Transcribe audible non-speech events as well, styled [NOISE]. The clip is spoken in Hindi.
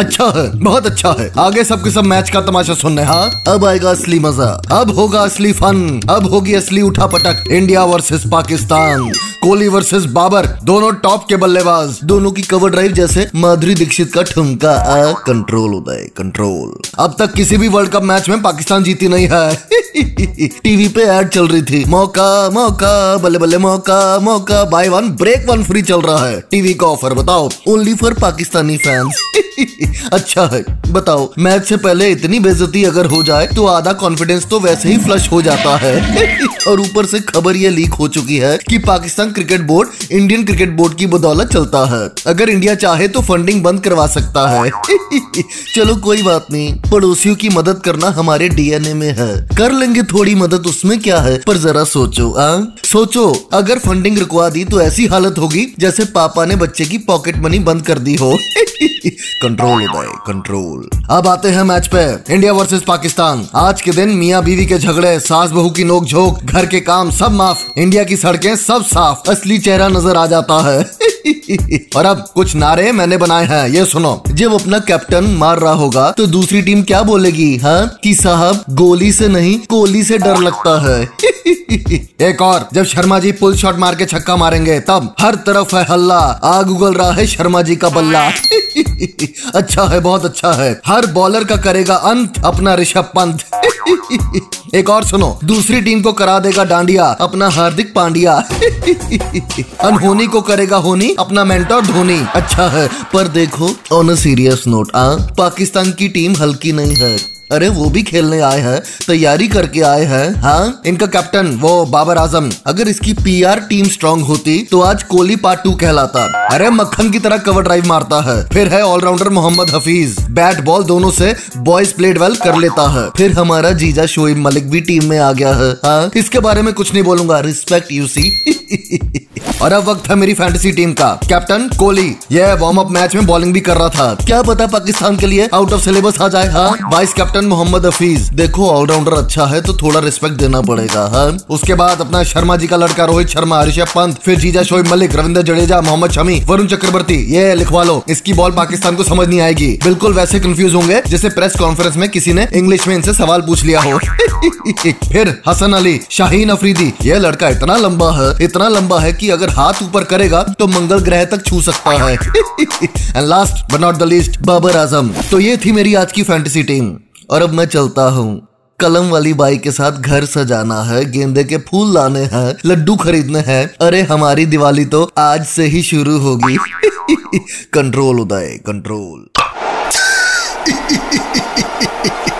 अच्छा है, बहुत अच्छा है। आगे सबके सब मैच का तमाशा सुनने हाँ अब आएगा असली मज़ा, अब होगा असली फन अब होगी असली उठा पटक India versus Pakistan, Kohli versus Babar, दोनों टॉप के बल्लेबाज, दोनों की कवर ड्राइव जैसे माधुरी दीक्षित का ठुमका कंट्रोल उदय कंट्रोल अब तक किसी भी वर्ल्ड कप मैच में पाकिस्तान जीती नहीं है। [LAUGHS] टीवी पे एड चल रही थी। मौका मौका, बल्ले बल्ले, मौका मौका। Buy one, break one free चल रहा है। टीवी का ऑफ़र बताओ। ओनली फॉर पाकिस्तानी फैंस [LAUGHS] अच्छा है। बताओ, मैच से पहले इतनी बेजती अगर हो जाए तो आधा कॉन्फिडेंस तो वैसे ही फ्लश हो जाता है। [LAUGHS] और ऊपर से खबर ये लीक हो चुकी है कि Pakistan cricket board Indian cricket board की बदौलत चलता है। अगर इंडिया चाहे तो फंडिंग बंद करवा सकता है। [LAUGHS] चलो कोई बात नहीं। पड़ोसियों की मदद करना हमारे डीएनए में है। कर लेंगे थोड़ी मदद उसमें क्या है? पर जरा सोचो, आ? सोचो, अगर फंडिंग रुकवा दी तो ऐसी हालत होगी जैसे पापा ने बच्चे की पॉकेट मनी बंद कर दी हो। [LAUGHS] कंट्रोल उदय कंट्रोल अब आते हैं मैच पे। इंडिया वर्सेस पाकिस्तान आज के दिन मियाँ बीवी के झगड़े, सास बहू की नोक झोंक घर के काम सब माफ़ इंडिया की सड़कें सब साफ़, असली चेहरा नज़र आ जाता है। [LAUGHS] और अब कुछ नारे मैंने बनाए हैं, ये सुनो। जब अपना कैप्टन मार रहा होगा तो दूसरी टीम क्या बोलेगी हाँ? कि साहब, गोली से नहीं, कोहली से डर लगता है। [LAUGHS] एक और, जब शर्मा जी पुल शॉट मार के छक्का मारेंगे, तब हर तरफ़ है हल्ला, आग उगल रहा है शर्मा जी का बल्ला। [LAUGHS] अच्छा है, बहुत अच्छा है। हर बॉलर का करेगा अंत, अपना ऋषभ पंत। [LAUGHS] एक और सुनो, दूसरी टीम को करा देगा डांडिया, अपना हार्दिक पांड्या। [LAUGHS] अनहोनी को करेगा होनी, अपना मेंटोर धोनी। अच्छा है, पर देखो ऑन अ सीरियस नोट आ पाकिस्तान की टीम हल्की नहीं है। अरे वो भी खेलने आए हैं, तैयारी करके आए हैं। हाँ इनका कैप्टन वो बाबर आज़म। अगर इसकी पीआर टीम स्ट्रांग होती तो आज कोहली पार्ट टू कहलाता। अरे मक्खन की तरह कवर ड्राइव मारता है। फिर है allrounder Mohammad Hafeez. Bat ball दोनों से बॉयज़ प्लेड वेल कर लेता है। फिर हमारा जीजा शोएब मलिक भी टीम में आ गया है। हाँ इसके बारे में कुछ नहीं बोलूँगा। रिस्पेक्ट यू सी और अब वक्त है मेरी फैंटेसी टीम का। कैप्टन कोहली यह वार्म अप मैच में बॉलिंग भी कर रहा था। क्या पता पाकिस्तान के लिए आउट ऑफ़ सिलेबस आ जाए हाँ? वाइस कैप्टन मोहम्मद हफीज देखो ऑलराउंडर अच्छा है तो थोड़ा रिस्पेक्ट देना पड़ेगा हाँ? उसके बाद अपना शर्मा जी का लड़का रोहित शर्मा ऋषभ पंत, फिर जीजा शोएब मलिक, रविंद्र जडेजा, मोहम्मद शमी, वरुण चक्रवर्ती, ये लिखवा लो। इसकी बॉल पाकिस्तान को समझ नहीं आएगी। बिल्कुल वैसे कंफ्यूज होंगे, जैसे प्रेस कॉन्फ्रेंस में किसी ने इंग्लिश में इनसे सवाल पूछ लिया हो। [LAUGHS] फिर हसन अली, शाहीन अफरीदी, ये लड़का इतना लंबा है, इतना लंबा है कि अगर हाथ ऊपर करेगा तो मंगल ग्रह तक छू सकता है। And last but not the least Babar Azam. तो ये थी मेरी आज की फैंटेसी टीम और अब मैं चलता हूँ। कलम वाली बाई के साथ घर सजाना है, गेंदे के फूल लाने हैं, लड्डू खरीदने हैं। अरे हमारी दिवाली तो आज से ही शुरू होगी। [LAUGHS] कंट्रोल उदय कंट्रोल [LAUGHS]